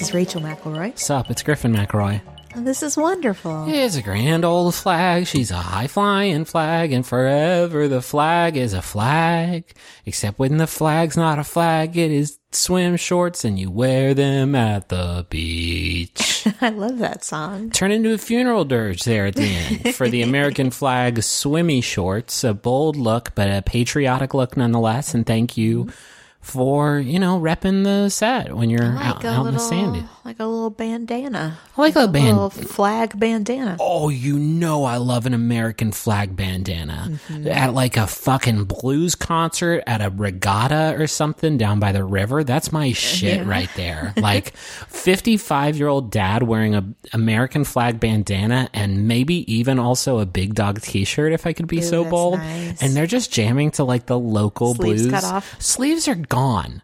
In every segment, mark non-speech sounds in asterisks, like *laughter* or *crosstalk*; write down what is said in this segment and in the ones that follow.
Hi, this is Rachel McElroy. Sup, it's Griffin McElroy. Oh, this is wonderful. It's a grand old flag. She's a high flying flag, and forever the flag is a flag. Except when the flag's not a flag, it is swim shorts, and you wear them at the beach. *laughs* I love that song. Turn into a funeral dirge there at the *laughs* end for the American flag swimmy shorts. A bold look, but a patriotic look nonetheless. And thank you for, you know, repping the set when you're out, out in the sandy. like a little bandana. I like a little flag bandana. Oh, you know I love an American flag bandana Mm-hmm. at like a fucking blues concert at a regatta or something down by the river. That's my *laughs* shit right there. Like 55 year old dad wearing a American flag bandana and maybe even also a big dog t-shirt if I could be Ooh, so bold. nice. And they're just jamming to like the local Sleeves blues. cut off? Sleeves are gone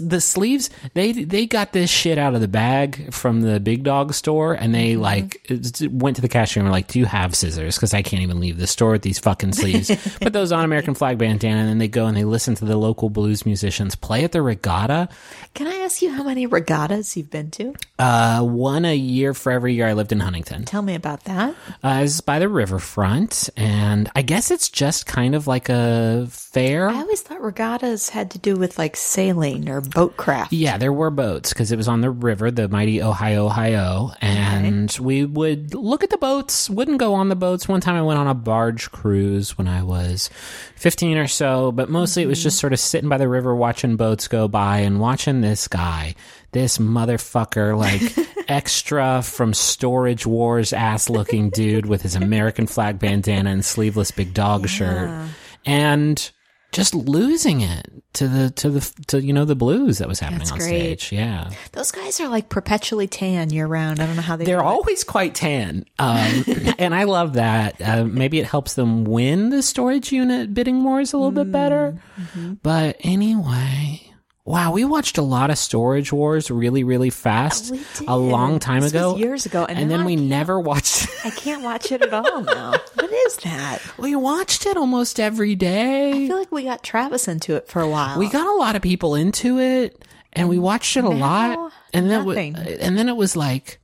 the sleeves they they got this shit out of the bag from the big dog store and they Mm-hmm. like went to the cashier and were like do you have scissors because i can't even leave the store with these fucking sleeves *laughs* put those on american flag bandana and then they go and they listen to the local blues musicians play at the regatta Can I ask you how many regattas you've been to? uh one a year for every year i lived in huntington Tell me about that. uh, it's by the riverfront and i guess it's just kind of like a fair I always thought regattas had to do with like sailing or boat craft. Yeah, there were boats because it was on the river, the mighty Ohio, Ohio, and we would look at the boats. Wouldn't go on the boats. One time, I went on a barge cruise when I was fifteen or so, but mostly it was just mm-hmm. sort of sitting by the river, watching boats go by, and watching this guy, this motherfucker, like *laughs* extra from Storage Wars ass looking dude with his American flag bandana and sleeveless big dog *laughs* shirt, and just losing it to the to the to you know the blues that was happening That's on great. stage. Yeah, Those guys are like perpetually tan year round. I don't know how they they're do it. always quite tan, um, *laughs* and I love that. Uh, maybe it helps them win the storage unit bidding wars a little bit better. Mm-hmm. But anyway. Wow, we watched a lot of Storage Wars really, really fast a long time This ago. years ago, and and then I we never watched. I can't watch it at all now. what is that? *laughs* we watched it almost every day. I feel like we got Travis into it for a while. we got a lot of people into it and we watched it a lot and then w- and then it was like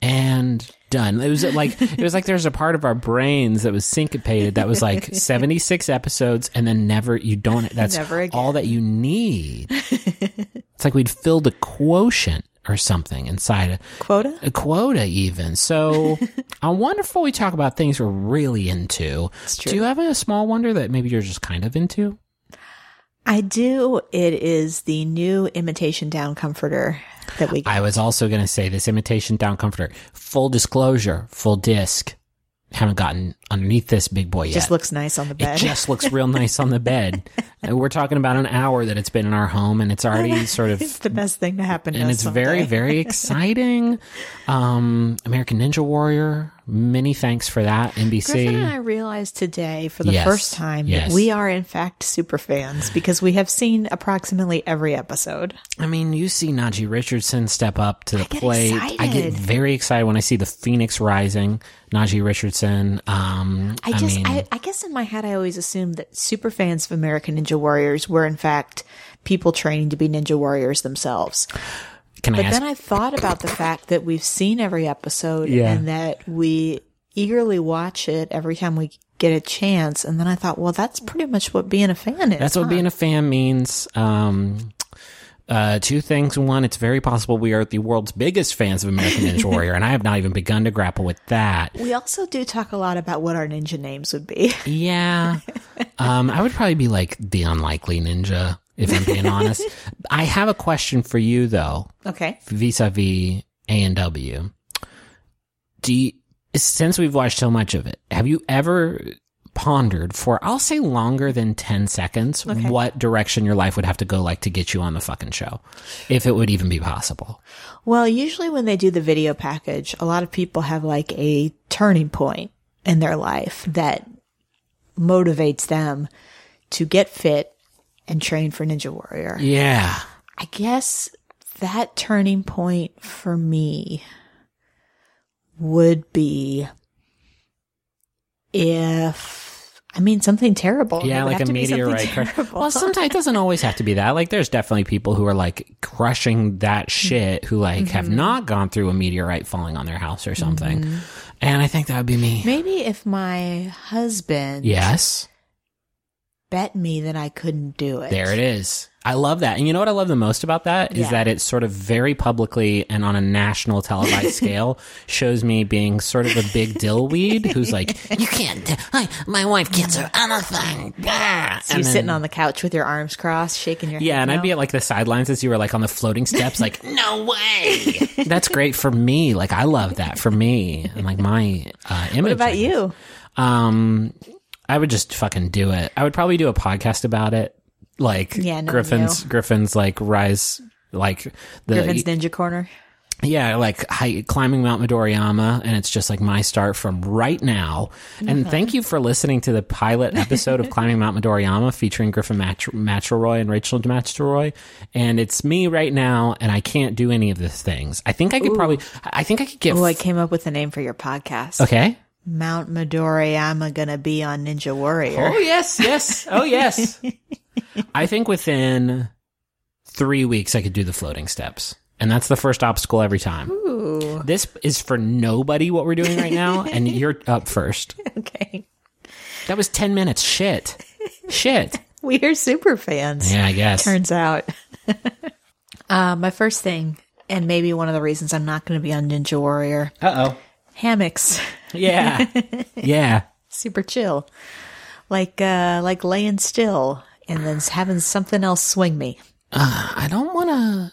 and done. It was like *laughs* it was like there's a part of our brains that was syncopated that was like *laughs* 76 episodes and then never you don't *laughs* that's all that you need. It's like we'd filled a quotient or something inside a, quota. a quota even. So i wonder if we talk about things we're really into. Do you have a small wonder that maybe you're just kind of into I do. It is the new imitation down comforter that we. I was also going to say this imitation down comforter. Full disclosure, full disc. Haven't gotten underneath this big boy yet. just looks nice on the bed. it just looks *laughs* real nice on the bed. And We're talking about an hour that it's been in our home, and it's already *laughs* sort of, it's the best thing to happen. to and it's very, very *laughs* exciting. Um, American Ninja Warrior. Many thanks for that, NBC. Griffin and I realized today for the Yes. first time Yes. that we are in fact super fans because we have seen approximately every episode. I mean, you see Najee Richardson step up to the plate. I get very excited when I see the Phoenix Rising. Najee Richardson. Um, I just, mean, I, I guess in my head, I always assumed that super fans of American Ninja Warriors were in fact people training to be Ninja Warriors themselves. Can I But ask then I thought about the fact that we've seen every episode Yeah. and that we eagerly watch it every time we get a chance. And then I thought, well, that's pretty much what being a fan is. That's what huh? being a fan means. Um, uh, two things. One, it's very possible we are the world's biggest fans of American Ninja *laughs* Warrior, and I have not even begun to grapple with that. we also do talk a lot about what our ninja names would be. Yeah. *laughs* Um, I would probably be like the unlikely ninja, if I'm being honest. *laughs* I have a question for you, though, okay. vis a vis A and W. Do you, since we've watched so much of it, have you ever pondered for, I'll say longer than 10 seconds, Okay. what direction your life would have to go like to get you on the fucking show? If it would even be possible. Well, usually when they do the video package, a lot of people have like a turning point in their life that motivates them to get fit and train for Ninja Warrior. Yeah. I guess that turning point for me would be if I mean, something terrible. Yeah, like a to be something meteorite. *laughs* Well, sometimes it doesn't always have to be that. Like, there's definitely people who are like crushing that shit who like Mm-hmm. have not gone through a meteorite falling on their house or something. And I think that would be me. Maybe if my husband Yes, bet me that I couldn't do it. there it is. I love that. And you know what I love the most about that is Yeah. that it's sort of very publicly and on a national televised *laughs* scale shows me being sort of a big dillweed who's like, *laughs* you can't, I, my wife can't do anything. So you're sitting on the couch with your arms crossed, shaking your Yeah, and I'd be at like the sidelines as you were like on the floating *laughs* steps, like, no way. That's great for me. Like, I love that for me and like my uh, image. What about you? Um, I would just fucking do it. I would probably do a podcast about it. Like, Yeah, Griffin's, no. Griffin's like rise, like the, Griffin's Ninja Corner. yeah, like high, climbing Mount Midoriyama, and it's just like my start from right now. And Uh-huh. thank you for listening to the pilot episode of *laughs* Climbing Mount Midoriyama featuring Griffin Match- McElroy and Rachel McElroy. And it's me right now, and I can't do any of the things. I think I could probably, I think I could get. Oh, I came up with a name for your podcast. okay. Mount Midori, I'm gonna be on Ninja Warrior. Oh yes, yes. Oh yes. *laughs* I think within three weeks I could do the floating steps. And that's the first obstacle every time. Ooh, This is for nobody what we're doing right now, and *laughs* you're up first. okay. That was 10 minutes. Shit. Shit. *laughs* We are super fans. Yeah, I guess. Turns out. uh, my first thing, and maybe one of the reasons I'm not going to be on Ninja Warrior, Uh oh. Hammocks. Yeah. *laughs* Yeah. super chill. Like, uh, like laying still and then having something else swing me. Uh, I don't want to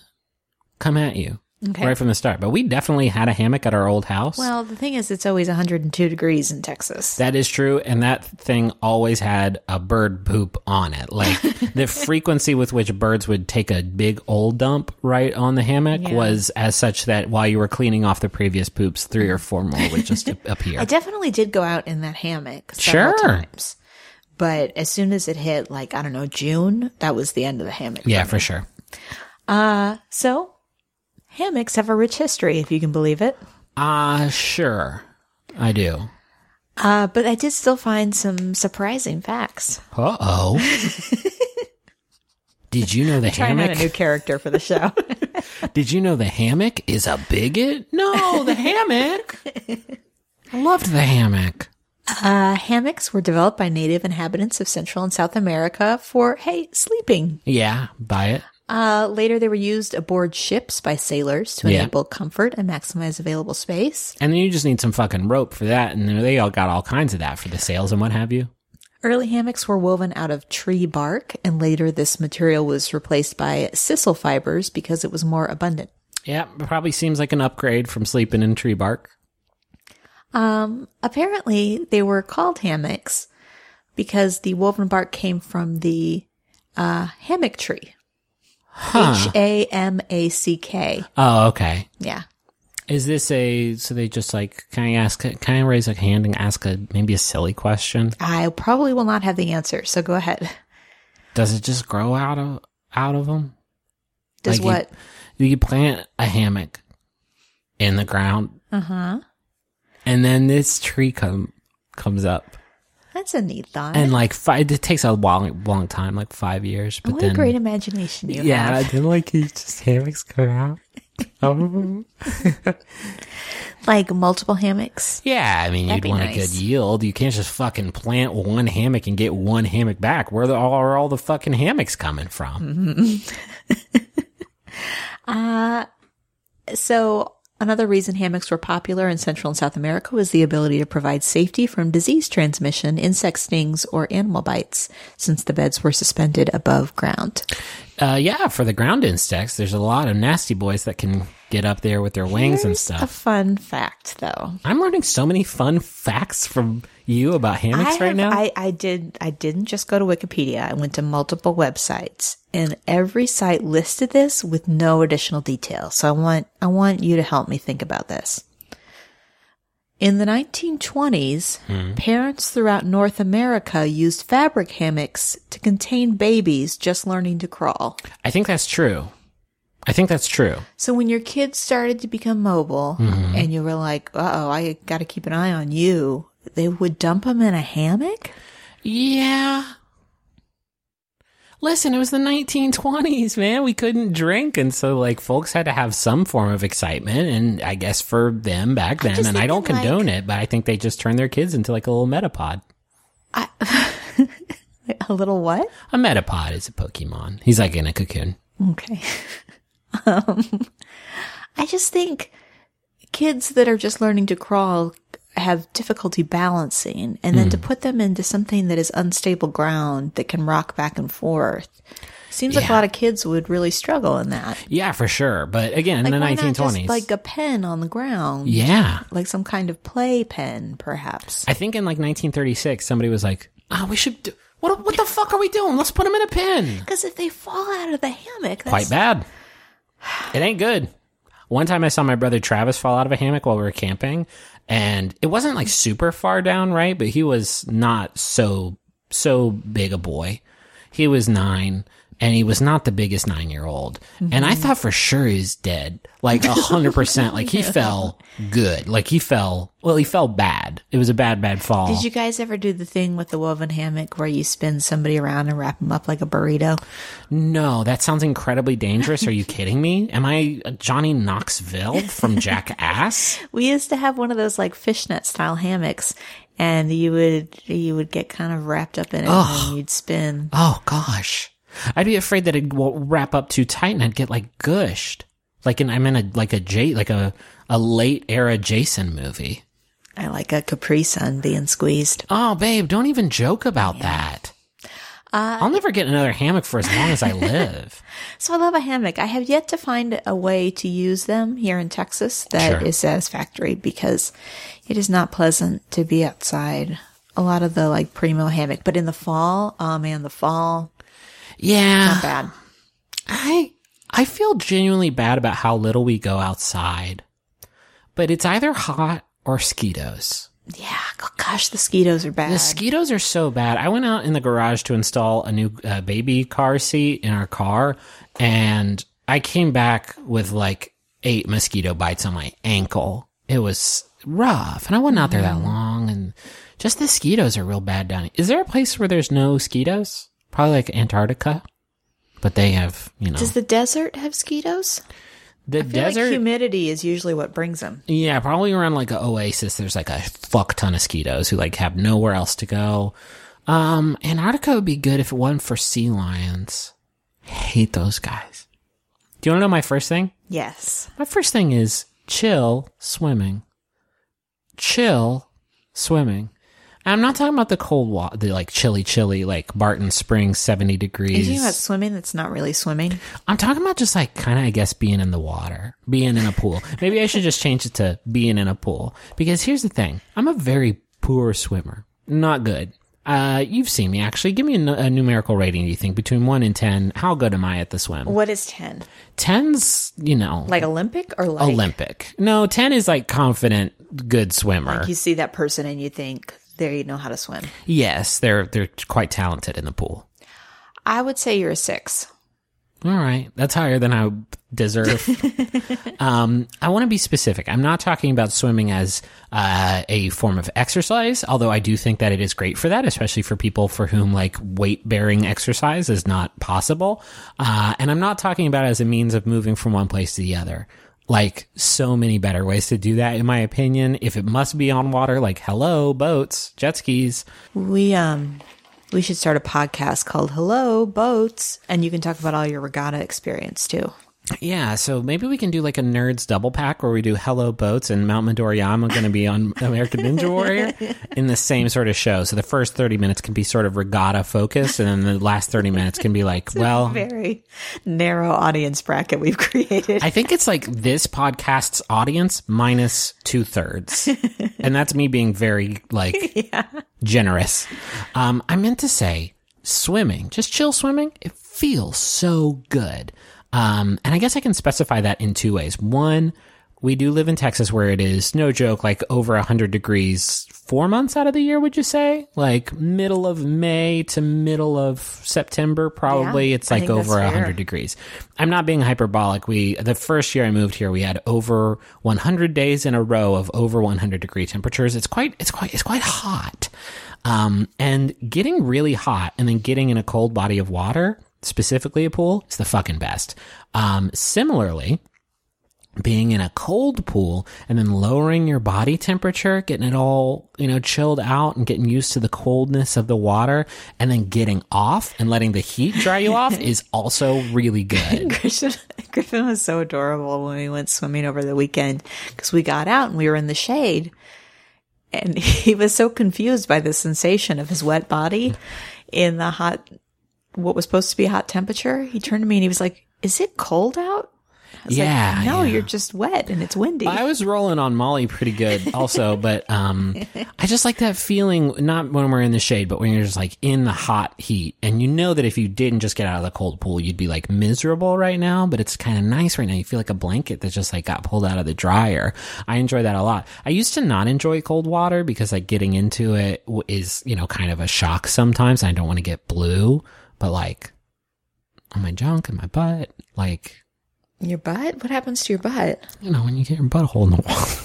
come at you Okay. right from the start, but we definitely had a hammock at our old house. Well, the thing is, it's always 102 degrees in Texas. that is true, and that thing always had a bird poop on it. Like *laughs* the frequency with which birds would take a big old dump right on the hammock Yeah. was as such that while you were cleaning off the previous poops, three or four more would just *laughs* appear. I definitely did go out in that hammock several Sure. times. But as soon as it hit, like, I don't know, June, that was the end of the hammock. yeah, for sure. Uh, so, hammocks have a rich history, if you can believe it. Uh, sure. I do. Uh, but I did still find some surprising facts. Uh oh. *laughs* Did you know the Trying out hammock? a new character for the show. *laughs* Did you know the hammock is a bigot? No, the *laughs* hammock. I loved the hammock. uh, hammocks were developed by native inhabitants of Central and South America for, hey, sleeping. Yeah, buy it. Uh, later, they were used aboard ships by sailors to Yeah. enable comfort and maximize available space. And then you just need some fucking rope for that, and they all got all kinds of that for the sails and what have you. Early hammocks were woven out of tree bark, and later this material was replaced by sisal fibers because it was more abundant. Yeah, it probably seems like an upgrade from sleeping in tree bark. Um, apparently, they were called hammocks because the woven bark came from the uh, hammock tree. H A M A C K. Oh, okay. Yeah. Is this a so they just like can I ask can I raise a hand and ask a maybe a silly question? I probably will not have the answer, so go ahead. Does it just grow out of out of them? Does Like what? You, you plant a hammock in the ground, Uh huh. and then this tree come comes up, That's a neat thought. and like five, it takes a long long time, like five years. But what then a great imagination you yeah, have. Yeah, *laughs* then like you just hammocks come out. Oh. Like multiple hammocks. Yeah, I mean, That'd you'd want a good yield. You can't just fucking plant one hammock and get one hammock back. Where the, are all the fucking hammocks coming from? *laughs* Uh, so, another reason hammocks were popular in Central and South America was the ability to provide safety from disease transmission, insect stings, or animal bites, since the beds were suspended above ground. Uh, yeah, for the ground insects, there's a lot of nasty boys that can get up there with their wings and Here's stuff. A fun fact, though. I'm learning so many fun facts from you about hammocks I right now. I, I did. I didn't just go to Wikipedia. I went to multiple websites, and every site listed this with no additional detail. So I want I want you to help me think about this. In the 1920s, Hmm. parents throughout North America used fabric hammocks to contain babies just learning to crawl. I think that's true. I think that's true. So when your kids started to become mobile Mm-hmm. and you were like, uh oh, I got to keep an eye on you, they would dump them in a hammock? Yeah. Listen, it was the 1920s, man. We couldn't drink. And so, like, folks had to have some form of excitement. And I guess for them back then, and I don't thinking, like- condone it, but I think they just turned their kids into like a little metapod. I, *laughs* a little what? A metapod is a Pokemon. He's like in a cocoon. Okay. *laughs* um, I just think kids that are just learning to crawl have difficulty balancing, and then to hmm. put them into something that is unstable ground that can rock back and forth seems like a lot of kids would really struggle in that. Yeah, for sure. But again, in the why not 1920s. just, like a pen on the ground, yeah. like some kind of play pen, perhaps. I think in like 1936, somebody was like, oh, we should do. What, what the fuck are we doing? Let's put them in a pen. Because if they fall out of the hammock, that's, Quite bad. It ain't good. One time I saw my brother Travis fall out of a hammock while we were camping, and it wasn't like super far down, right? But he was not so so big a boy. He was nine, and he was not the biggest nine year old. And I mm-hmm. thought for sure he's dead, like a hundred percent. Like he *laughs* fell good, like he fell. Well, he fell bad. It was a bad, bad fall. Did you guys ever do the thing with the woven hammock where you spin somebody around and wrap them up like a burrito? No, that sounds incredibly dangerous. Are you *laughs* kidding me? Am I Johnny Knoxville from Jackass? *laughs* We used to have one of those like fishnet style hammocks, and you would you would get kind of wrapped up in it, and you'd spin. Oh gosh, I'd be afraid that it'd w- wrap up too tight and I'd get like gushed. Like in I'm in a like a J like a a late era Jason movie. I like a Capri Sun being squeezed. Oh babe, don't even joke about that. Uh, I'll never get another hammock for as long as I *laughs* live. So I love a hammock. I have yet to find a way to use them here in Texas that is Sure. satisfactory because it is not pleasant to be outside. A lot of the like primo hammock, but in the fall, oh man, the fall, yeah, not bad. I I feel genuinely bad about how little we go outside. But it's either hot or mosquitoes. Yeah, gosh, the mosquitoes are bad. The mosquitoes are so bad. I went out in the garage to install a new uh, baby car seat in our car, and I came back with like eight mosquito bites on my ankle. It was rough, and I wasn't out there that long, and just the mosquitoes are real bad down here. Is there a place where there's no mosquitoes? Probably like Antarctica, but they have, you know, Does the desert have mosquitoes? the desert. like humidity is usually what brings them. Yeah, probably around like an oasis. There's like a fuck ton of mosquitoes who like have nowhere else to go. Um, Antarctica would be good if it wasn't for sea lions. Hate those guys. Do you want to know my first thing? Yes. My first thing is chill swimming. Chill swimming. And I'm not talking about the cold water, the like chilly, chilly, like Barton Springs, 70 Are you degrees. talking about swimming that's not really swimming? I'm talking about just like kind of, I guess, being in the water, being in a pool. Maybe I should just change it to being in a pool because here's the thing: I'm a very poor swimmer, not good. Uh, you've seen me actually. Give me a, a numerical rating. Do you think between one and ten? How good am I at the swim? What is 10? Ten's, you know, Like Olympic or like Olympic. No, ten is like confident, good swimmer. you see that person and you think, there you know how to swim. yes, they're they're quite talented in the pool. I would say you're a six. All right, that's higher than I deserve. *laughs* um, I want to be specific. I'm not talking about swimming as uh, a form of exercise, although I do think that it is great for that, especially for people for whom like weight bearing exercise is not possible. Uh, and I'm not talking about it as a means of moving from one place to the other. Like so many better ways to do that, in my opinion. If it must be on water, like hello, boats, jet skis. We um we should start a podcast called Hello Boats and you can talk about all your regatta experience too. Yeah, so maybe we can do like a nerds double pack where we do Hello Boats and Mount Midoriyama going to be on *laughs* American Ninja Warrior in the same sort of show. So the first 30 minutes can be sort of regatta focused and then the last 30 minutes can be like, well, Very narrow audience bracket we've *laughs* created. I think it's like this podcast's audience minus two thirds. *laughs* and that's me being very like generous. Um, I meant to say swimming, just chill swimming. It feels so good. Um, and I guess I can specify that in two ways. One, we do live in Texas where it is no joke, like over 100 degrees four months out of the year, would you say? Like middle of May to middle of September, probably Yeah, it's like over fair. 100 degrees. I'm not being hyperbolic. We, the first year I moved here, we had over 100 days in a row of over 100 degree temperatures. It's quite, it's quite, it's quite hot. Um, and getting really hot and then getting in a cold body of water, specifically a pool, is the fucking best. Um, similarly, being in a cold pool and then lowering your body temperature, getting it all, you know, chilled out and getting used to the coldness of the water and then getting off and letting the heat dry you off is *laughs* also really good. Griffin, Griffin was so adorable when we went swimming over the weekend because we got out and we were in the shade. And *laughs* he was so confused by the sensation of his wet body in the hot, what was supposed to be a hot temperature. He turned to me and he was like, Is it cold out? I was Yeah, like, no, yeah. you're just wet and it's windy. I was rolling on Molly pretty good *laughs* also, but um I just like that feeling not when we're in the shade, but when you're just like in the hot heat and you know that if you didn't just get out of the cold pool, you'd be like miserable right now, but it's kind of nice right now. You feel like a blanket that just like got pulled out of the dryer. I enjoy that a lot. I used to not enjoy cold water because like getting into it is, you know, kind of a shock sometimes. I don't want to get blue, but like on my junk and my butt, like your butt? What happens to your butt? you know, when you get your butthole in the water.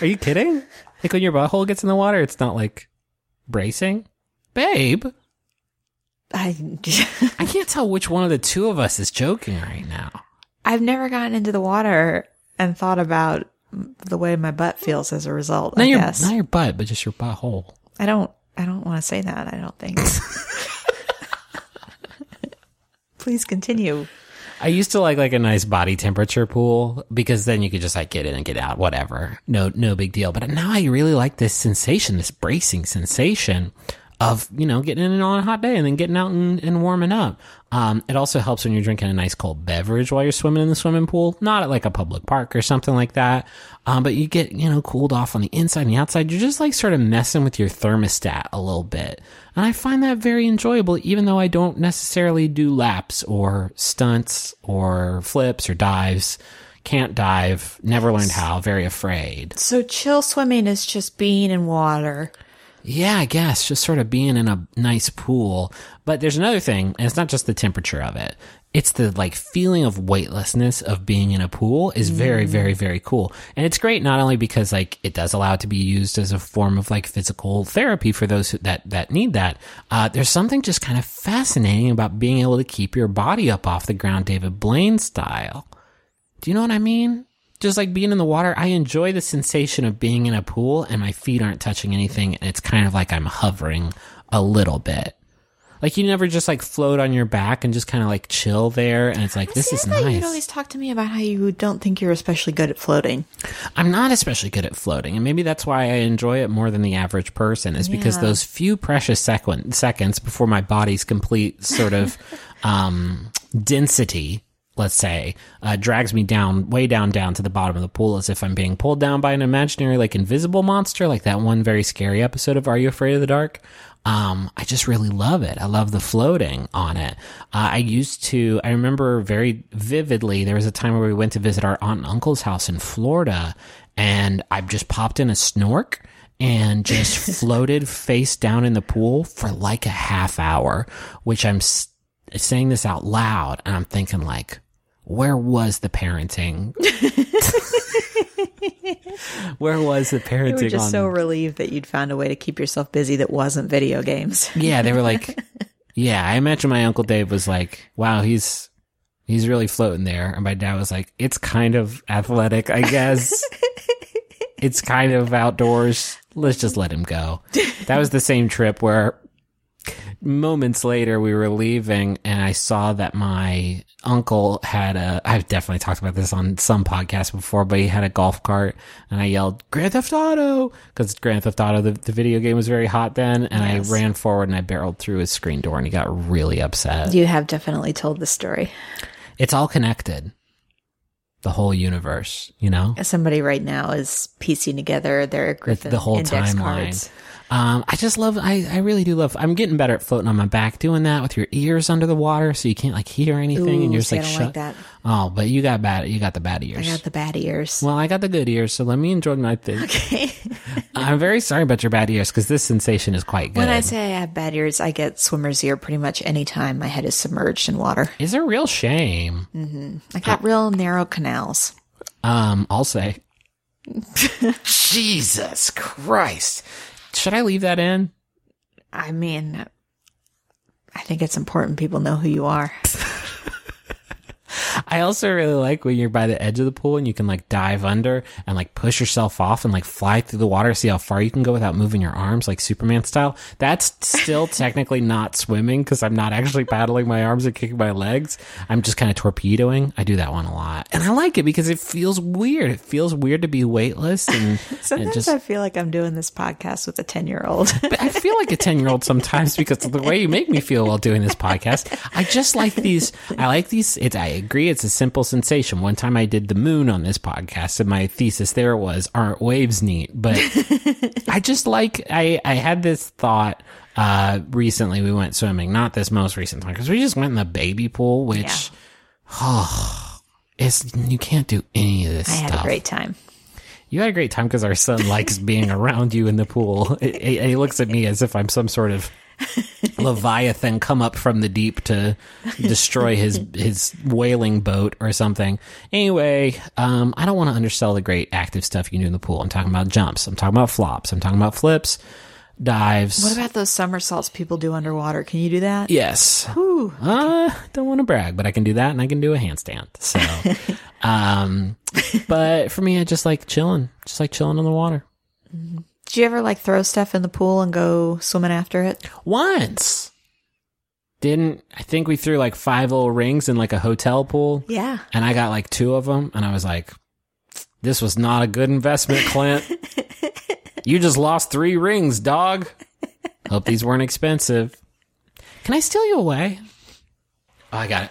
*laughs* Are you kidding? Like when your butthole gets in the water, it's not like bracing? Babe, I, *laughs* I can't tell which one of the two of us is joking right now. I've never gotten into the water and thought about the way my butt feels as a result. Not I your, guess not your butt, but just your butthole. I don't. I don't want to say that. I don't think. *laughs* Please continue. I used to like like a nice body temperature pool because then you could just like get in and get out, whatever. No, no big deal. But now I really like this sensation, this bracing sensation of, you know, getting in on a hot day and then getting out and, and warming up. Um, it also helps when you're drinking a nice cold beverage while you're swimming in the swimming pool, not at like a public park or something like that. Um, but you get, you know, cooled off on the inside and the outside. You're just like sort of messing with your thermostat a little bit. And I find that very enjoyable, even though I don't necessarily do laps or stunts or flips or dives. Can't dive, never learned how, very afraid. So chill swimming is just being in water. Yeah, I guess just sort of being in a nice pool. But there's another thing, and it's not just the temperature of it. It's the like feeling of weightlessness of being in a pool is very, very, very cool. And it's great not only because like it does allow it to be used as a form of like physical therapy for those who, that, that need that. Uh, there's something just kind of fascinating about being able to keep your body up off the ground, David Blaine style. Do you know what I mean? Just like being in the water, I enjoy the sensation of being in a pool and my feet aren't touching anything and it's kind of like I'm hovering a little bit. Like you never just like float on your back and just kind of like chill there and it's like this is I thought You'd always talk to me about how you don't think you're especially good at floating. I'm not especially good at floating, and maybe that's why I enjoy it more than the average person. Is because Yeah. those few precious sequen- seconds before my body's complete sort of *laughs* um, density, let's say, uh, drags me down, way down, down to the bottom of the pool, as if I'm being pulled down by an imaginary, like invisible monster, like that one very scary episode of Are You Afraid of the Dark? Um, I just really love it. I love the floating on it. Uh, I used to, I remember very vividly, there was a time where we went to visit our aunt and uncle's house in Florida and I just popped in a snork and just *laughs* floated face down in the pool for like a half hour, which I'm saying this out loud and I'm thinking like, where was the parenting? *laughs* where was the You parenting were just on so relieved that you'd found a way to keep yourself busy that wasn't video games. Yeah, they were like, *laughs* yeah, I imagine my uncle Dave was like, wow, he's, he's really floating there. And my dad was like, it's kind of athletic, I guess. *laughs* it's kind of outdoors. Let's just let him go. That was the same trip where moments later we were leaving and I saw that my uncle had a I've definitely talked about this on some podcast before, but he had a golf cart and I yelled Grand Theft Auto because Grand Theft Auto the, the video game was very hot then and Yes. I ran forward and I barreled through his screen door and he got really upset. You have definitely told the story. It's all connected. The whole universe, you know? Somebody right now is piecing together their Griffin the whole index timeline. cards. Um, I just love. I, I really do love. I'm getting better at floating on my back, doing that with your ears under the water, so you can't like hear anything, and you're just see, I like don't shut. like that. Oh, but you got bad. You got the bad ears. I got the bad ears. well, I got the good ears, so let me enjoy my thing. Okay. *laughs* I'm very sorry about your bad ears because this sensation is quite good. when I say I have bad ears, I get swimmer's ear pretty much any time my head is submerged in water. it's a real shame. I got real narrow canals. Um, I'll say. *laughs* Jesus Christ! Should I leave that in? I mean, I think it's important people know who you are. *laughs* I also really like when you're by the edge of the pool and you can like dive under and like push yourself off and like fly through the water, see how far you can go without moving your arms, like Superman style. That's still *laughs* technically not swimming because I'm not actually paddling my arms and kicking my legs. I'm just kind of torpedoing. I do that one a lot. And I like it because it feels weird. It feels weird to be weightless and, *laughs* and Sometimes just. I feel like I'm doing this podcast with a 10 year old. *laughs* But I feel like a 10 year old sometimes because of the way you make me feel while doing this podcast. I just like these. I like these. It's, I agree. It's a simple sensation. One time I did the moon on this podcast and my thesis there was, aren't waves neat? But *laughs* I just like, I, I had this thought, uh, recently we went swimming, not this most recent time, because we just went in the baby pool, which, Yeah. oh, *sighs* it's, you can't do any of this I had a great time. You had a great time because our son likes being around you in the pool. He looks at me as if I'm some sort of *laughs* leviathan come up from the deep to destroy his his whaling boat or something. Anyway, um, I don't want to undersell the great active stuff you can do in the pool. I'm talking about jumps. I'm talking about flops. I'm talking about flips, dives. What about those somersaults people do underwater? Can you do that? Yes. Ooh. Uh, don't want to brag, but I can do that and I can do a handstand. So, *laughs* um, but for me, I just like chilling, just like chilling in the water. Did you ever like throw stuff in the pool and go swimming after it? Once. Didn't, I think we threw like five little rings in like a hotel pool Yeah. and I got like two of them and I was like, this was not a good investment, Clint. *laughs* you just lost three rings, dog. Hope these weren't expensive. Can I steal you away? Oh, I got it.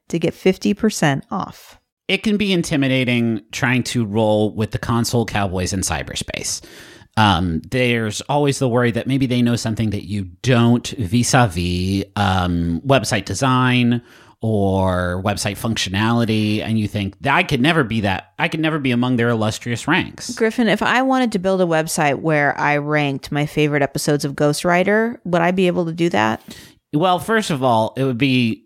to get 50% off. it can be intimidating trying to roll with the console cowboys in cyberspace. Um, there's always the worry that maybe they know something that you don't vis-a-vis um, website design or website functionality, and you think I could never be that. I could never be among their illustrious ranks. Griffin, if I wanted to build a website where I ranked my favorite episodes of Ghostwriter, would I be able to do that? Well, first of all, it would be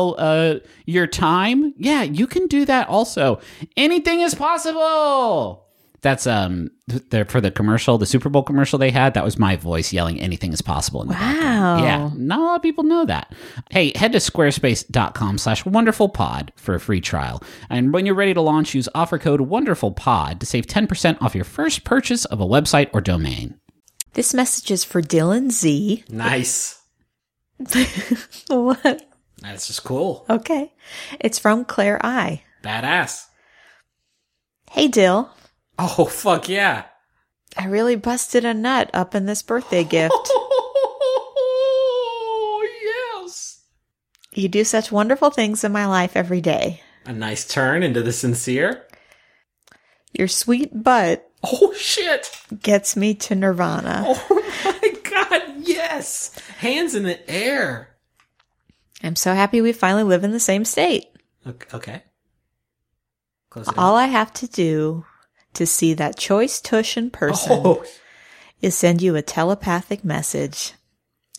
uh, your time? Yeah, you can do that also. Anything is possible. That's um the, for the commercial, the Super Bowl commercial they had. That was my voice yelling "Anything is possible." In the Wow. Yeah, not a lot of people know that. Hey, head to squarespace.com slash wonderfulpod for a free trial. And when you're ready to launch, use offer code wonderfulpod to save 10% off your first purchase of a website or domain. This message is for Dylan Z. Nice. *laughs* what? That's just cool. Okay. It's from Claire I. Badass. Hey, Dill. Oh, fuck yeah. I really busted a nut up in this birthday gift. *laughs* Oh, yes. You do such wonderful things in my life every day. A nice turn into the sincere. Your sweet butt Oh, shit. gets me to nirvana. Oh, *laughs* my God. Yes. Hands in the air. I'm so happy we finally live in the same state. Okay. okay. Close it All I have to do to see that choice tush in person Oh, is send you a telepathic message.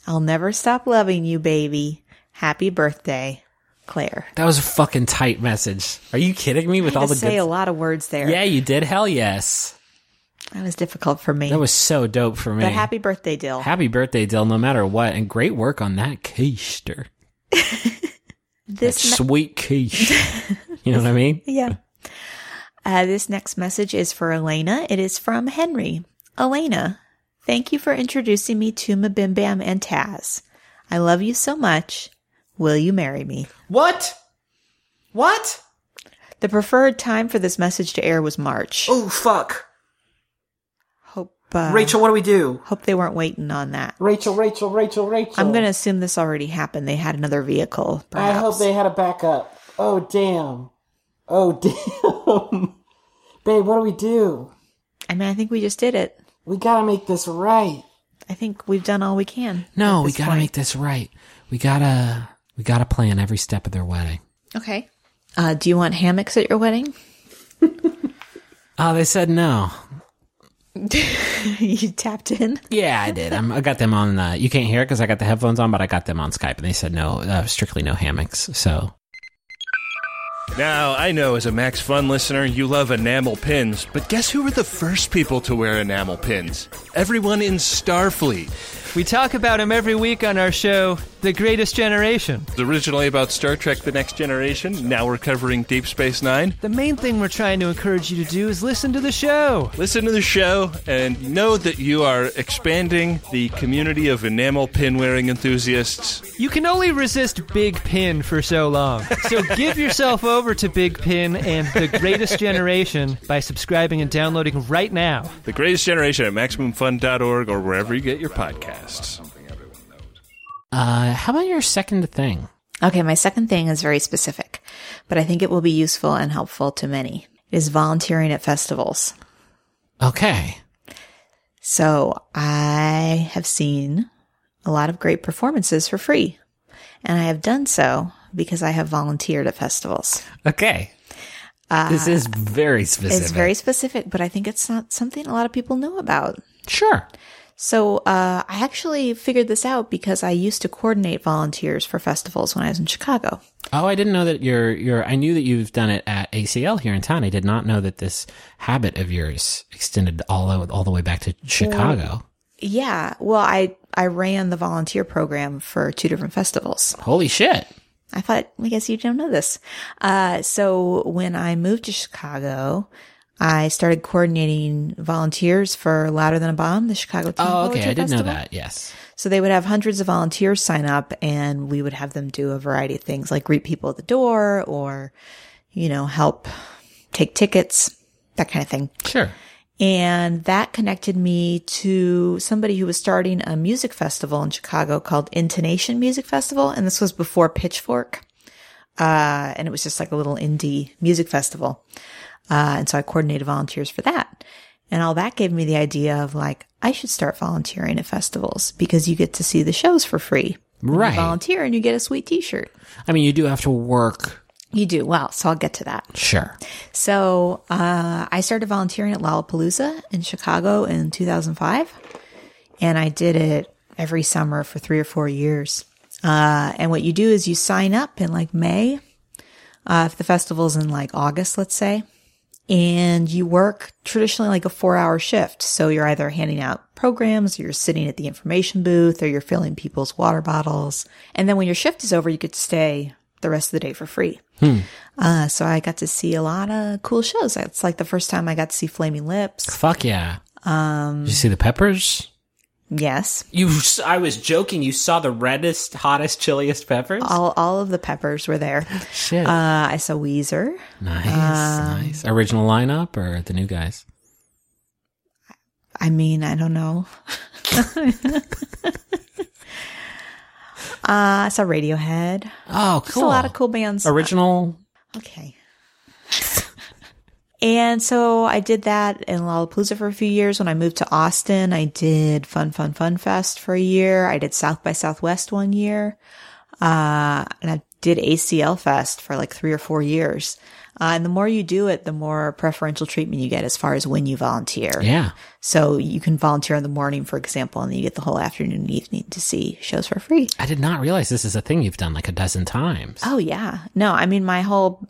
I'll never stop loving you, baby. Happy birthday, Claire. that was a fucking tight message. Are you kidding me with all the say good a lot of words there. Yeah, you did. Hell yes. That was difficult for me. That was so dope for me. but happy birthday, Dill. Happy birthday, Dill, no matter what. And great work on that keister. *laughs* this ne- Sweet quiche. you know what I mean? *laughs* Yeah. Uh, this next message is for Elena. It is from Henry. Elena, thank you for introducing me to Mabim Bam and Taz. I love you so much. Will you marry me? What? What? The preferred time for this message to air was March. Oh, fuck. Hope uh, Rachel, what do we do? Hope they weren't waiting on that. Rachel, Rachel, Rachel, Rachel. I'm going to assume this already happened. They had another vehicle. I hope they had a backup. Oh, damn. Oh, *laughs* damn. Babe, what do we do? I mean, I think we just did it. We gotta make this right. I think we've done all we can. No, we gotta make this right. We gotta, we gotta plan every step of their wedding. Okay. Uh, do you want hammocks at your wedding? Oh, they said no. *laughs* you tapped in. Yeah, I did. I'm, I got them on. Uh, you can't hear it because I got the headphones on, but I got them on Skype, and they said no, uh, strictly no hammocks. So Now, I know as a Max Fun listener, you love enamel pins, but guess who were the first people to wear enamel pins? Everyone in Starfleet. We talk about him every week on our show, The Greatest Generation. Originally about Star Trek The Next Generation. Now we're covering Deep Space Nine. The main thing we're trying to encourage you to do is listen to the show. Listen to the show and know that you are expanding the community of enamel pin wearing enthusiasts. You can only resist Big Pin for so long. So give yourself *laughs* over to Big Pin and The Greatest Generation by subscribing and downloading right now. The Greatest Generation at MaximumFun.org or wherever you get your podcasts. uh, how about your second thing? Okay, my second thing is very specific, but I think it will be useful and helpful to many. It is volunteering at festivals. Okay. So I have seen a lot of great performances for free, and I have done so because I have volunteered at festivals. Okay. this is very specific. It's very specific, but I think it's not something a lot of people know about. sure. So uh, I actually figured this out because I used to coordinate volunteers for festivals when I was in Chicago. Oh, I didn't know that you're. You're. I knew that you've done it at ACL here in town. I did not know that this habit of yours extended all all the way back to Chicago. Yeah, well, I I ran the volunteer program for two different festivals. Holy shit! I thought, I guess you don't know this. Uh, so when I moved to Chicago, I started coordinating volunteers for Louder Than a Bomb, the Chicago Teen Oh, okay. Poetry I didn't know that. Yes. So they would have hundreds of volunteers sign up and we would have them do a variety of things like greet people at the door or, you know, help take tickets, that kind of thing. Sure. And that connected me to somebody who was starting a music festival in Chicago called Intonation Music Festival. And this was before Pitchfork. Uh, and it was just like a little indie music festival. Uh, and so I coordinated volunteers for that. And all that gave me the idea of like, I should start volunteering at festivals because you get to see the shows for free. When you Right. volunteer and you get a sweet t-shirt. I mean, you do have to work. You do. Well, so I'll get to that. Sure. So uh, I started volunteering at Lollapalooza in Chicago in 2005, and I did it every summer for three or four years. Uh, and what you do is you sign up in like May, uh, if the festival's in like August, let's say, and you work traditionally like a four hour shift. So you're either handing out programs, or you're sitting at the information booth, or you're filling people's water bottles. And then when your shift is over, you could stay the rest of the day for free. Uh, so I got to see a lot of cool shows. It's like the first time I got to see Flaming Lips. Fuck yeah. Um, Did you see the peppers? Yes. You, I was joking. You saw the reddest, hottest, chilliest peppers. All, all of the peppers were there. Shit. Uh, I saw Weezer. nice, nice. Original lineup or the new guys? I mean, I don't know. *laughs* uh, I saw Radiohead. Oh, Just cool. a lot of cool bands. Original. Okay. And so I did that in Lollapalooza for a few years. When I moved to Austin, I did Fun Fun Fun Fest for a year. I did South by Southwest one year. Uh, and I did ACL Fest for like three or four years. Uh, and the more you do it, the more preferential treatment you get as far as when you volunteer. Yeah. So you can volunteer in the morning, for example, and then you get the whole afternoon and evening to see shows for free. I did not realize this is a thing you've done like a dozen times. Oh yeah. No, I mean my whole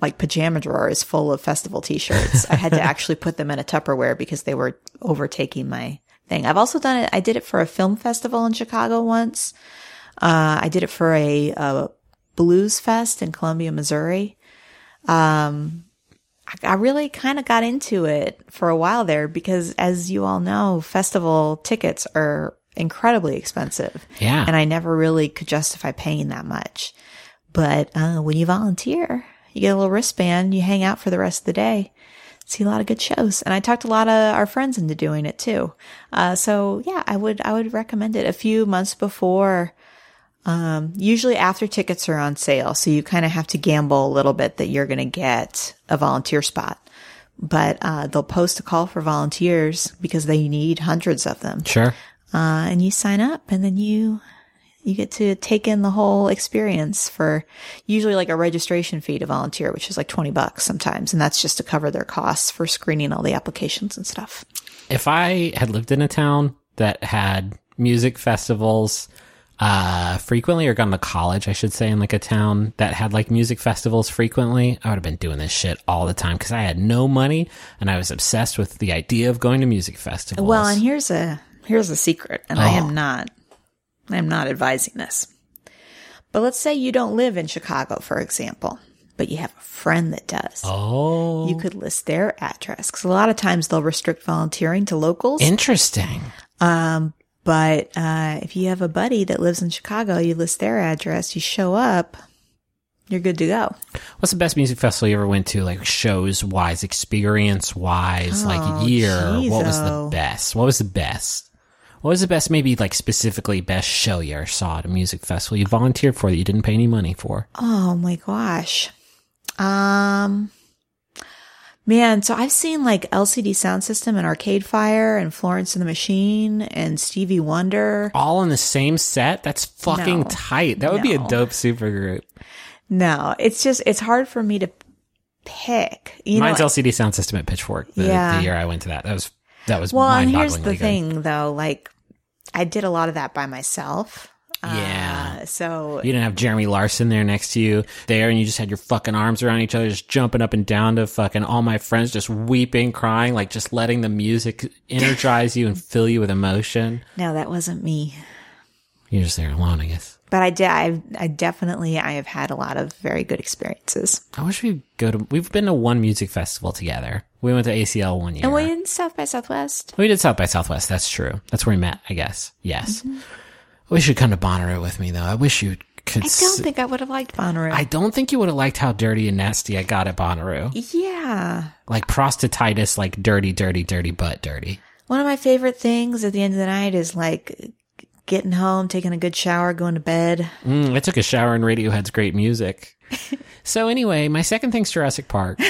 like pajama drawer is full of festival t-shirts. I had to *laughs* actually put them in a Tupperware because they were overtaking my thing. I've also done it. I did it for a film festival in Chicago once. Uh, I did it for a, a blues fest in Columbia, Missouri. Um, I, I really kind of got into it for a while there because as you all know, festival tickets are incredibly expensive. Yeah. And I never really could justify paying that much. But uh, when you volunteer, you get a little wristband, you hang out for the rest of the day, see a lot of good shows. And I talked a lot of our friends into doing it too. Uh, so yeah, I would I would recommend it. A few months before, um, usually after tickets are on sale, so you kind of have to gamble a little bit that you're going to get a volunteer spot. But uh, they'll post a call for volunteers because they need hundreds of them Sure. uh, and you sign up and then you you get to take in the whole experience for usually like a registration fee to volunteer which is like 20 bucks sometimes and that's just to cover their costs for screening all the applications and stuff If I had lived in a town that had music festivals uh frequently or gone to college, I should say, in like a town that had like music festivals frequently, I would have been doing this shit all the time because I had no money and I was obsessed with the idea of going to music festivals. well and here's a here's a secret and i am not i am not advising this. But let's say you don't live in chicago for example but you have a friend that does. Oh, you could list their address because a lot of times they'll restrict volunteering to locals. Interesting. But uh, if you have a buddy that lives in Chicago, you list their address, you show up, you're good to go. What's the best music festival you ever went to? Like shows wise, experience wise, Oh, like year. What was the best? What was the best? What was the best? Maybe like specifically best show you ever saw at a music festival you volunteered for that you didn't pay any money for. Oh my gosh. Um, man, so I've seen like LCD Soundsystem and Arcade Fire and Florence and the Machine and Stevie Wonder. All in the same set? That's fucking No. tight. That would be a No. dope supergroup. No, it's just, it's hard for me to pick. You Mine's know, LCD Soundsystem at Pitchfork. The, Yeah. the year I went to that, that was that was well, and here's the good. thing though, like I did a lot of that by myself. Yeah. Uh, so You didn't have Jeremy Larson there next to you there, and you just had your fucking arms around each other, just jumping up and down to fucking all my friends, just weeping, crying, like just letting the music energize you and fill you with emotion. no, that wasn't me. You're just there alone, I guess. but I did. I, I definitely I have had a lot of very good experiences. I wish we'd go to. We've been to one music festival together. We went to ACL one year. And we in South by Southwest. We did South by Southwest. That's true. That's where we met, I guess. Yes. I wish you'd come to Bonnaroo with me, though. I wish you could. I don't think I would have liked Bonnaroo. I don't think you would have liked how dirty and nasty I got at Bonnaroo. yeah. Like prostatitis, like dirty, dirty, dirty, butt dirty. One of my favorite things at the end of the night is like getting home, taking a good shower, going to bed. Mm, I took a shower in Radiohead's great music. *laughs* so anyway, my second thing's Jurassic Park. *laughs*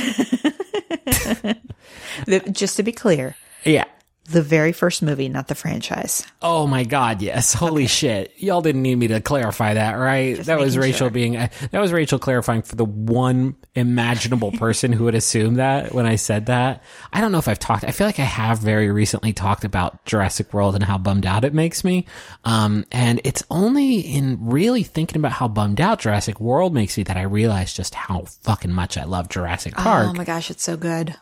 *laughs* Just to be clear, Yeah. The very first movie, not the franchise. Oh my god, yes. Holy shit. Y'all didn't need me to clarify that, right? that was Rachel sure. being uh, that was Rachel clarifying for the one imaginable *laughs* person who would assume that when I said that. I don't know if I've talked I feel like I have very recently talked about Jurassic World and how bummed out it makes me. Um and it's only in really thinking about how bummed out Jurassic World makes me that I realize just how fucking much I love Jurassic Park Oh my gosh, it's so good.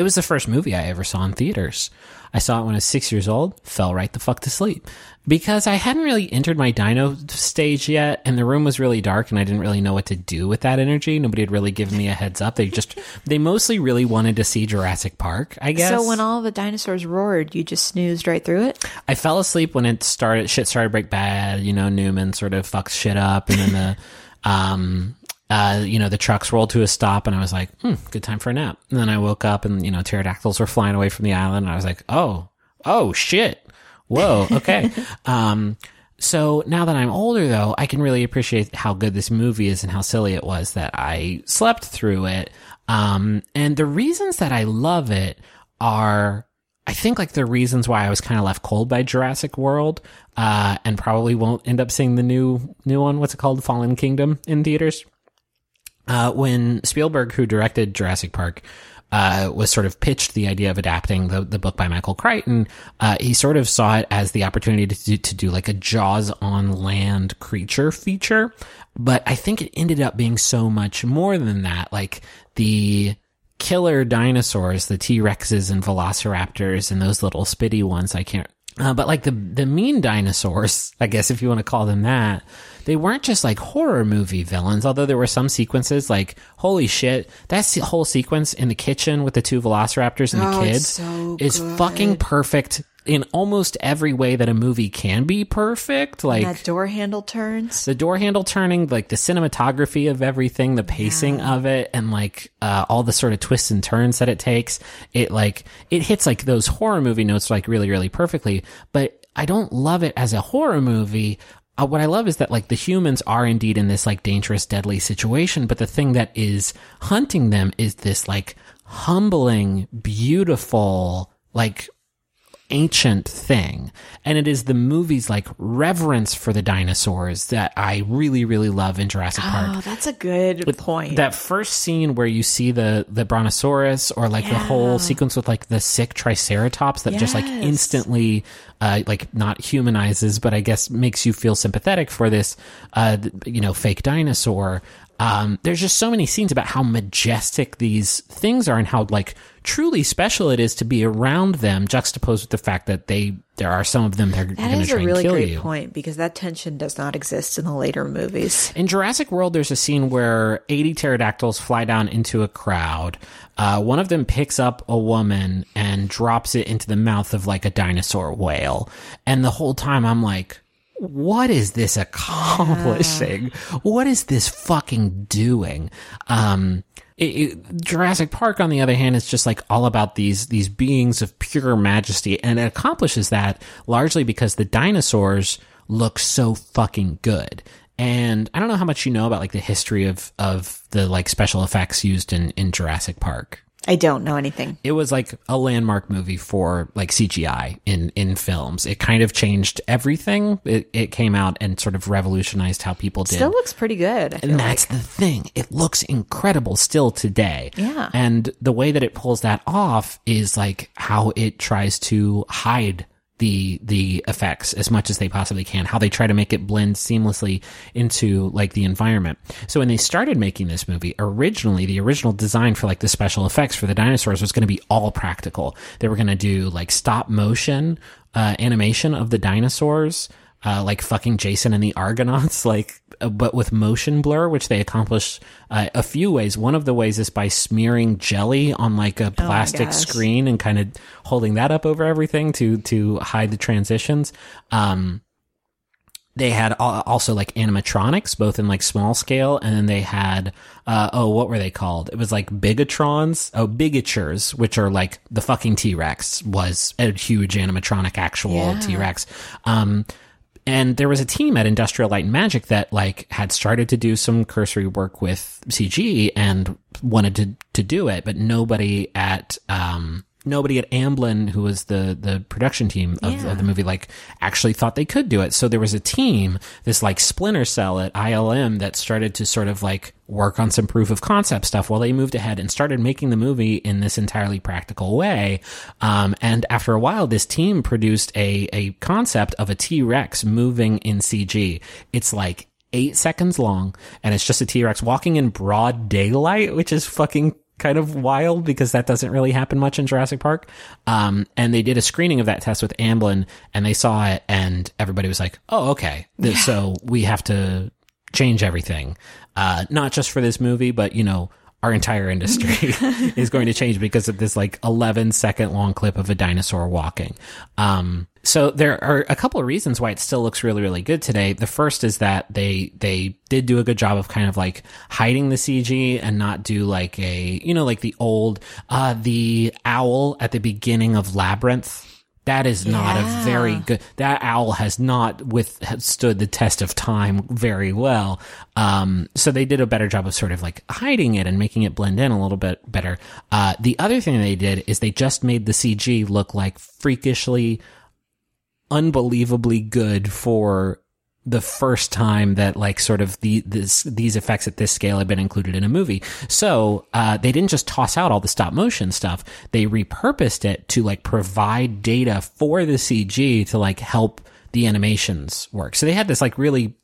It was the first movie I ever saw in theaters. I saw it when I was six years old, fell right the fuck to sleep. Because I hadn't really entered my dino stage yet, and the room was really dark, and I didn't really know what to do with that energy. Nobody had really given me a heads up. They just, *laughs* they mostly really wanted to see Jurassic Park, I guess. So when all the dinosaurs roared, you just snoozed right through it? I fell asleep when it started. Shit started to break bad. You know, Newman sort of fucks shit up, and then the, *laughs* um, uh, you know, the trucks rolled to a stop, and I was like, hmm, good time for a nap. And then I woke up, and you know, pterodactyls were flying away from the island, and I was like, oh, oh shit, whoa, *laughs* okay. um, so now that I'm older, though, I can really appreciate how good this movie is and how silly it was that I slept through it. Um, and the reasons that I love it are I think like the reasons why I was kind of left cold by Jurassic World, uh, and probably won't end up seeing the new new one. What's it called? Fallen Kingdom in theaters. Uh, when Spielberg, who directed Jurassic Park, uh, was sort of pitched the idea of adapting the, the book by Michael Crichton, uh, he sort of saw it as the opportunity to do, to do like a Jaws on land creature feature. But I think it ended up being so much more than that. Like the killer dinosaurs, the T Rexes and Velociraptors and those little spitty ones. I can't, uh, but like the the mean dinosaurs, I guess if you want to call them that, they weren't just like horror movie villains. Although there were some sequences like holy shit, that se- whole sequence in the kitchen with the two Velociraptors and the Oh, it's kids so is fucking perfect in almost every way that a movie can be perfect. Like that door handle turns. the door handle turning, like the cinematography of everything, the pacing of it, and like uh, all the sort of twists and turns that it takes. It like it hits like those horror movie notes like really really perfectly. But I don't love it as a horror movie. Uh, what I love is that like the humans are indeed in this like dangerous, deadly situation, but the thing that is hunting them is this like humbling, beautiful, like ancient thing. And it is the movie's like reverence for the dinosaurs that I really, really love in Jurassic Park. Oh, that's a good point. That first scene where you see the the brontosaurus or like the whole sequence with like the sick triceratops that just like instantly uh like not humanizes but I guess makes you feel sympathetic for this uh you know fake dinosaur. Um there's just so many scenes about how majestic these things are and how like truly special it is to be around them juxtaposed with the fact that they there are some of them that are that going to is a try and really great you. point because that tension does not exist in the later movies. In Jurassic World, there's a scene where 80 pterodactyls fly down into a crowd. Uh, one of them picks up a woman and drops it into the mouth of like a dinosaur whale. And the whole time I'm like, what is this accomplishing? What is this fucking doing? Um, it, it, Jurassic Park, on the other hand, is just like all about these these beings of pure majesty, and it accomplishes that largely because the dinosaurs look so fucking good. And I don't know how much you know about like the history of of the like special effects used in in Jurassic Park. I don't know anything. It was like a landmark movie for like CGI in in films. It kind of changed everything. It it came out and sort of revolutionized how people did Still looks pretty good. And that's like. the thing. It looks incredible still today. Yeah. And the way that it pulls that off is like how it tries to hide the the effects as much as they possibly can. How they try to make it blend seamlessly into like the environment. So when they started making this movie, originally the original design for like the special effects for the dinosaurs was going to be all practical. They were going to do like stop motion uh, animation of the dinosaurs uh, like fucking Jason and the Argonauts, *laughs* like, but with motion blur, which they accomplish uh, a few ways. One of the ways is by smearing jelly on like a plastic gosh. screen and kind of holding that up over everything to to hide the transitions. Um, they had also like animatronics, both in like small scale, and then they had uh, oh, what were they called? It was like bigatrons, oh, bigatures, which are like the fucking T Rex was a huge animatronic actual Yeah. T Rex. Um, and there was a team at Industrial Light and Magic that like had started to do some cursory work with CG and wanted to to do it, but nobody at um nobody at Amblin, who was the the production team of, of the movie, like actually thought they could do it. So there was a team, this like splinter cell at ILM that started to sort of like work on some proof of concept stuff while they moved ahead and started making the movie in this entirely practical way. Um, and after a while, this team produced a a concept of a T Rex moving in CG. It's like eight seconds long, and it's just a T Rex walking in broad daylight, which is fucking kind of wild because that doesn't really happen much in Jurassic Park. Um, and they did a screening of that test with Amblin, and they saw it, and everybody was like, "Oh, okay, Th- so we have to change everything, uh, not just for this movie, but you know." Our entire industry *laughs* is going to change because of this like 11 second long clip of a dinosaur walking. Um, so there are a couple of reasons why it still looks really, really good today. The first is that they, they did do a good job of kind of like hiding the CG and not do like a, you know, like the old, uh, the owl at the beginning of Labyrinth. That is not a very good. That owl has not withstood the test of time very well. Um, so they did a better job of sort of like hiding it and making it blend in a little bit better. Uh, the other thing they did is they just made the CG look like freakishly unbelievably good for the first time that like sort of the this these effects at this scale had been included in a movie. So uh, they didn't just toss out all the stop motion stuff; they repurposed it to like provide data for the CG to like help the animations work. So they had this like really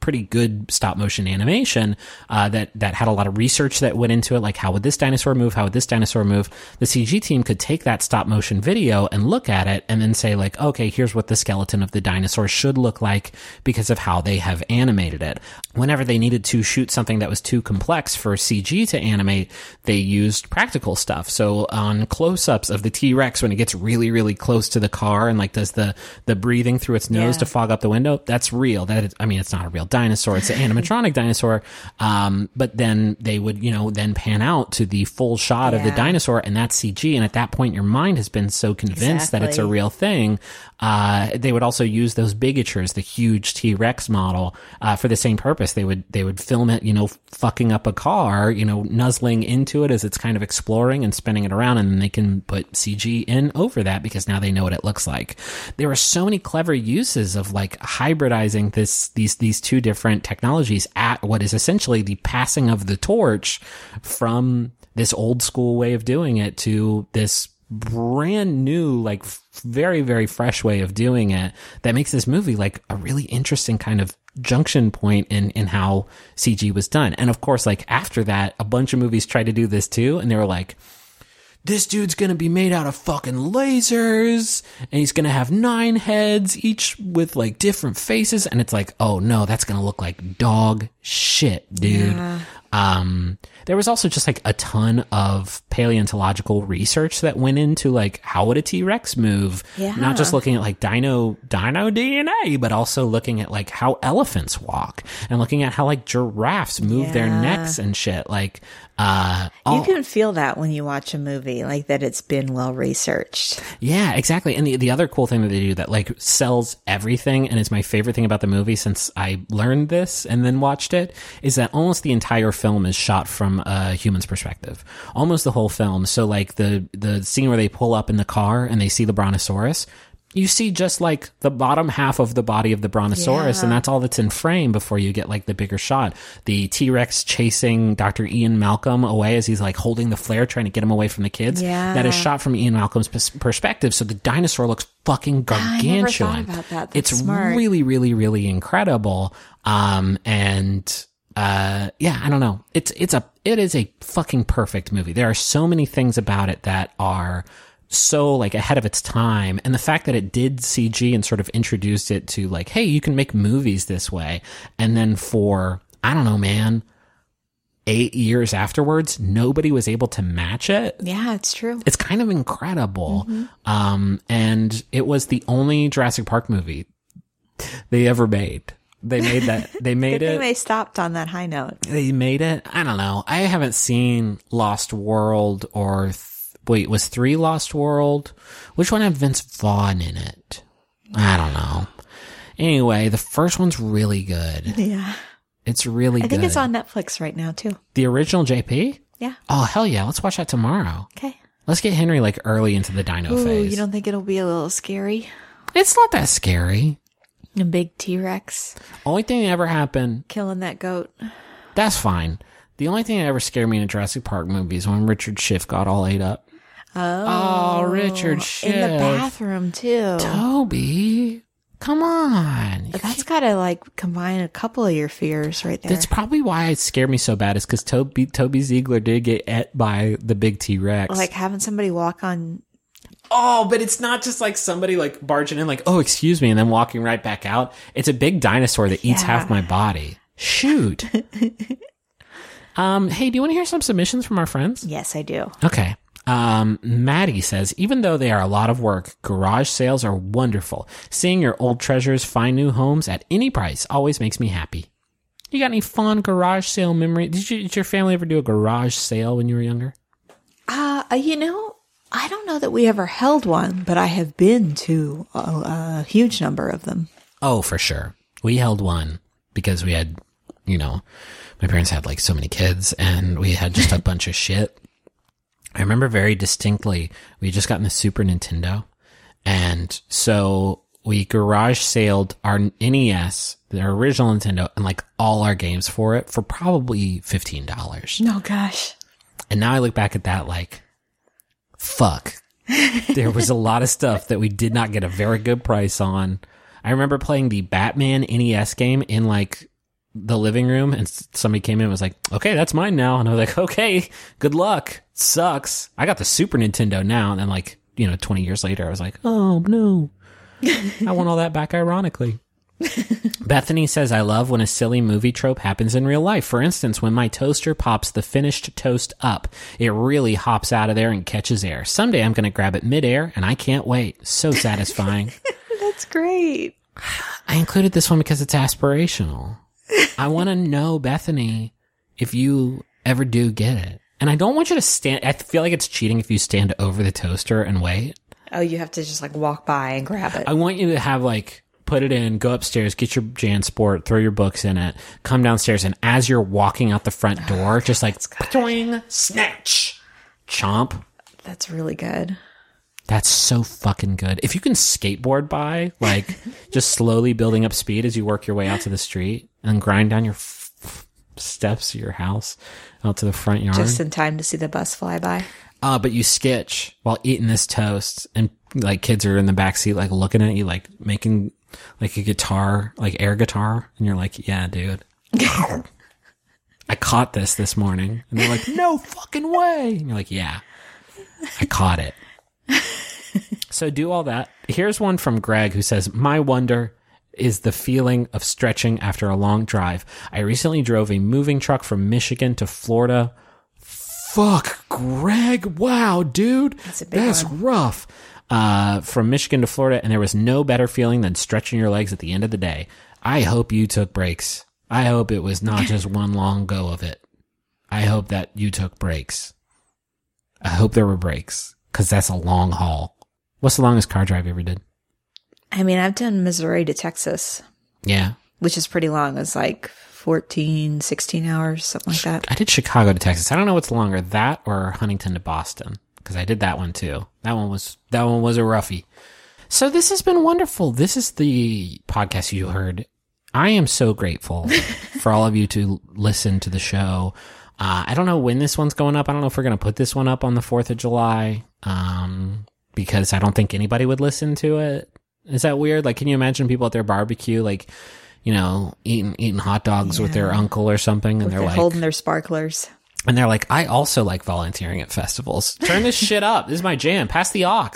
pretty good stop motion animation uh, that that had a lot of research that went into it. Like how would this dinosaur move? How would this dinosaur move? The CG team could take that stop motion video and look at it and then say like, okay, here's what the skeleton of the dinosaur should look like because of how they have animated it. Whenever they needed to shoot something that was too complex for CG to animate, they used practical stuff. So on close-ups of the T-Rex when it gets really really close to the car and like does the the breathing through its nose Yeah. to fog up the window, that's real. That is, I mean, it's not a real dinosaur; it's an animatronic dinosaur. Um, but then they would, you know, then pan out to the full shot of the dinosaur, and that's CG. And at that point, your mind has been so convinced that it's a real thing. Uh, they would also use those bigatures, the huge T Rex model, uh, for the same purpose. They would they would film it, you know, fucking up a car, you know, nuzzling into it as it's kind of exploring and spinning it around, and then they can put CG in over that because now they know what it looks like. There are so many clever uses of like hybridizing this these these two different technologies at what is essentially the passing of the torch from this old school way of doing it to this brand new like very very fresh way of doing it that makes this movie like a really interesting kind of junction point in in how CG was done. And of course like after that a bunch of movies tried to do this too and they were like this dude's gonna be made out of fucking lasers and he's gonna have nine heads each with like different faces. And it's like oh no that's gonna look like dog shit dude um there was also just like a ton of paleontological research that went into like how would a t-rex move Yeah. not just looking at like dino dino dna but also looking at like how elephants walk and looking at how like giraffes move their necks and shit like uh You can feel that when you watch a movie, like that it's been well researched. Yeah, exactly. And the, the other cool thing that they do that like sells everything and is my favorite thing about the movie since I learned this and then watched it is that almost the entire film is shot from a human's perspective. Almost the whole film. So like the the scene where they pull up in the car and they see the brontosaurus, you see just like the bottom half of the body of the brontosaurus and that's all that's in frame before you get like the bigger shot. The T-Rex chasing Dr. Ian Malcolm away as he's like holding the flare trying to get him away from the kids. Yeah. That is shot from Ian Malcolm's pers- perspective, so the dinosaur looks fucking I never thought gargantuan. about that. It's smart. really, really, really incredible. Um, and uh, yeah, I don't know. It's it's a it is a fucking perfect movie. There are so many things about it that are so like ahead of its time and the fact that it did CG and sort of introduced it to like hey you can make movies this way and then for I don't know man 8 years afterwards nobody was able to match it Yeah, it's true. it's kind of incredible. Mm-hmm. Um, and it was the only Jurassic Park movie they ever made. They made that. *laughs* They made it. they stopped on that high note. They made it. I don't know. I haven't seen Lost World or th- wait, was three Lost World? Which one had Vince Vaughn in it? I don't know. Anyway, the first one's really good. Yeah. It's really good. I think good. it's on Netflix right now too. the original JP. Yeah. Oh hell yeah! Let's watch that tomorrow. Okay. Let's get Henry like early into the dino Ooh, phase. you don't think it'll be a little scary? it's not that scary. A big T Rex Only thing that ever happened, killing that goat. that's fine. The only thing that ever scared me in a Jurassic Park movie is when Richard Schiff got all ate up. Oh, oh Richard Schiff. In the bathroom too. Toby, come on. That's gotta like combine a couple of your fears right there. That's probably why it scared me so bad. Is because Toby Toby Ziegler did get et by the big T Rex. like having somebody walk on. Oh, but it's not just like somebody like barging in, like oh excuse me, and then walking right back out. It's a big dinosaur that eats half my body. Shoot. *laughs* um. Hey, do you want to hear some submissions from our friends? Yes, I do. Okay. Um, Maddie says, even though they are a lot of work, garage sales are wonderful. Seeing your old treasures find new homes at any price always makes me happy. You got any fond garage sale memory? Did, you, did your family ever do a garage sale when you were younger? Uh, you know, I don't know that we ever held one, but I have been to a, a huge number of them. Oh, for sure. We held one because we had, you know, my parents had like so many kids and we had just a *laughs* bunch of shit. I remember very distinctly, we had just gotten the Super Nintendo. And so we garage sailed our NES, the original Nintendo, and like all our games for it for probably $15. Oh gosh. And now I look back at that like, fuck. there was a lot of stuff that we did not get a very good price on. I remember playing the Batman NES game in like the living room and somebody came in and was like, okay, that's mine now. And I was like, okay, good luck. Sucks. I got the Super Nintendo now. And then like, you know, 20 years later, I was like, oh no, *laughs* I want all that back ironically. *laughs* Bethany says, I love when a silly movie trope happens in real life. For instance, when my toaster pops the finished toast up, it really hops out of there and catches air. Someday I'm going to grab it midair and I can't wait. So *laughs* satisfying. That's great. I included this one because it's aspirational. I want to know, Bethany, if you ever do get it. And I don't want you to stand, I feel like it's cheating if you stand over the toaster and wait. Oh, you have to just like walk by and grab it. I want you to have like put it in, go upstairs, get your JanSport, throw your books in it, come downstairs, and as you're walking out the front door, *sighs* just like twing, snatch, chomp. That's really good. That's so fucking good. If you can skateboard by, like *laughs* just slowly building up speed as you work your way out to the street and grind down your f- f- steps of your house out to the front yard. Just in time to see the bus fly by. Uh, but you sketch while eating this toast and like kids are in the back seat, like looking at you, like making like a guitar, like air guitar. And you're like, yeah, dude. *laughs* I caught this this morning. And they're like, no fucking way. And you're like, yeah, I caught it. *laughs* so do all that. Here's one from Greg who says, my wonder is the feeling of stretching after a long drive. I recently drove a moving truck from Michigan to Florida Fuck, Greg. Wow, dude. That's, a big rough. Uh, from Michigan to Florida, and there was no better feeling than stretching your legs at the end of the day. I hope you took breaks. I hope it was not just one long go of it. I hope that you took breaks. I hope there were breaks, because that's a long haul. What's the longest car drive you ever did? I mean, I've done Missouri to Texas, Yeah. which is pretty long. It's like 14, 16 hours, something like that. I did Chicago to Texas. I don't know what's longer, that or Huntington to Boston, because I did that one too. That one was that one was a roughie. So this has been wonderful. This is the podcast you heard. I am so grateful *laughs* for all of you to listen to the show. Uh, I don't know when this one's going up. I don't know if we're going to put this one up on the 4th of July. Um, because I don't think anybody would listen to it. Is that weird? Like, can you imagine people at their barbecue, like, you know, eating, eating hot dogs with their uncle or something? And they're They're like, holding their sparklers. and they're like, I also like volunteering at festivals. Turn this shit up. This is my jam. Pass the aux.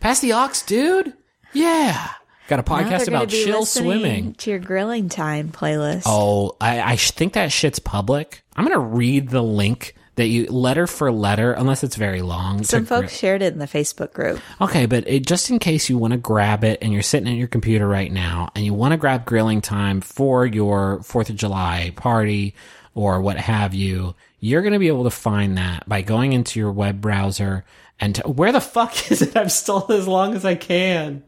Pass the aux, dude. Yeah. Got a podcast about chill swimming. To your grilling time playlist. Oh, I, I think that shit's public. I'm going to read the link that you, letter for letter, unless it's very long. Some folks shared it in the Facebook group. Okay, but it, just in case you want to grab it and you're sitting at your computer right now and you want to grab grilling time for your 4th of July party or what have you, you're going to be able to find that by going into your web browser and t- where the fuck *laughs* is it? I've stalled as long as I can.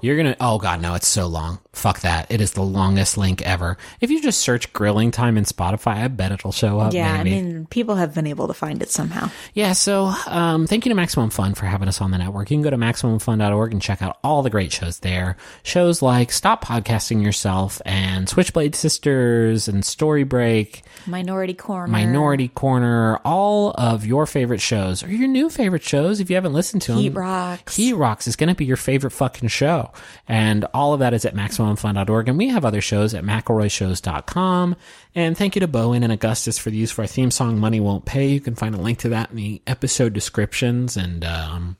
You're going to, oh God, no, it's so long. Fuck that. It is the longest link ever. If you just search grilling time in Spotify, I bet it'll show up. Yeah, maybe. I mean, people have been able to find it somehow. Yeah, so um, thank you to Maximum Fun for having us on the network. You can go to MaximumFun.org and check out all the great shows there. Shows like Stop Podcasting Yourself and Switchblade Sisters and Story Break, Minority Korner. Minority Korner, all of your favorite shows or your new favorite shows if you haven't listened to them. Heat Rocks. Heat Rocks is going to be your favorite fucking show. And all of that is at MaximumFun.org. And we have other shows at McElroyShows.com. And thank you to bo en and Augustus for the use for our theme song, Money Won't Pay. You can find a link to that in the episode descriptions. And um,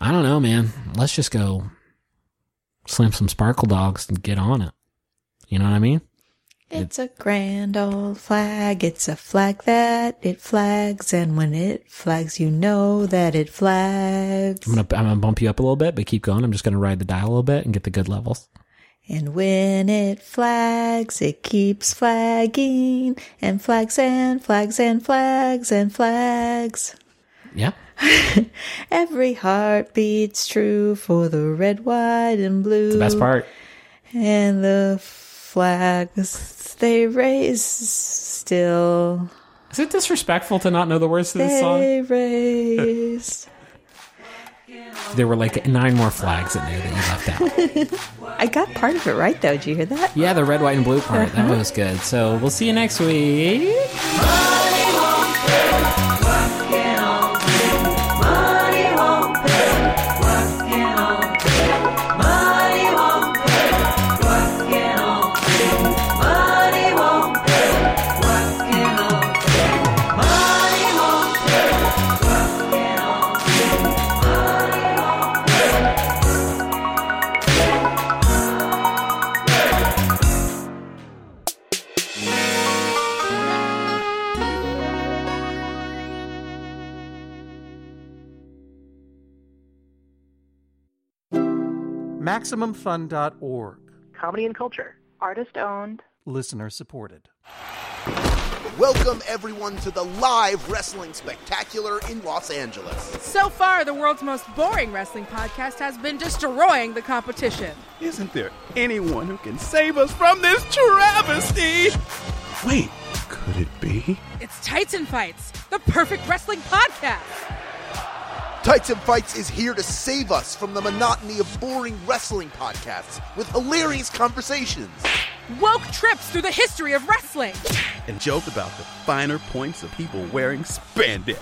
I don't know, man. Let's just go slam some sparkle dogs and get on it. You know what I mean? It's a grand old flag. It's a flag that it flags, and when it flags, you know that it flags. I'm gonna I'm gonna bump you up a little bit, but keep going. I'm just gonna ride the dial a little bit and get the good levels. And when it flags, it keeps flagging, and flags and flags and flags and flags. Yeah. *laughs* Every heart beats true for the red, white, and blue. The best part. And the flags they raise still. Is it disrespectful to not know the words to this song? They raise. *laughs* There were like nine more flags in there that you left out. *laughs* I got part of it right though. Did you hear that? yeah, the red, white, and blue part. That *laughs* was good. So we'll see you next week. MaximumFun.org. Comedy and culture. Artist owned. Listener supported. Welcome, everyone, to the live wrestling spectacular in Los Angeles. So far, the world's most boring wrestling podcast has been destroying the competition. Isn't there anyone who can save us from this travesty? Wait, could it be? It's Tights and Fights, the perfect wrestling podcast. Tights and Fights is here to save us from the monotony of boring wrestling podcasts with hilarious conversations. Woke trips through the history of wrestling. And joke about the finer points of people wearing spandex.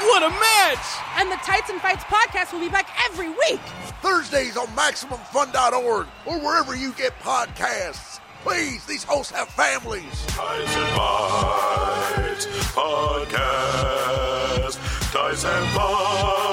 What a match! And the Tights and Fights podcast will be back every week. Thursdays on MaximumFun.org or wherever you get podcasts. Please, these hosts have families. Tights and Fights Podcast. Tights and Fights.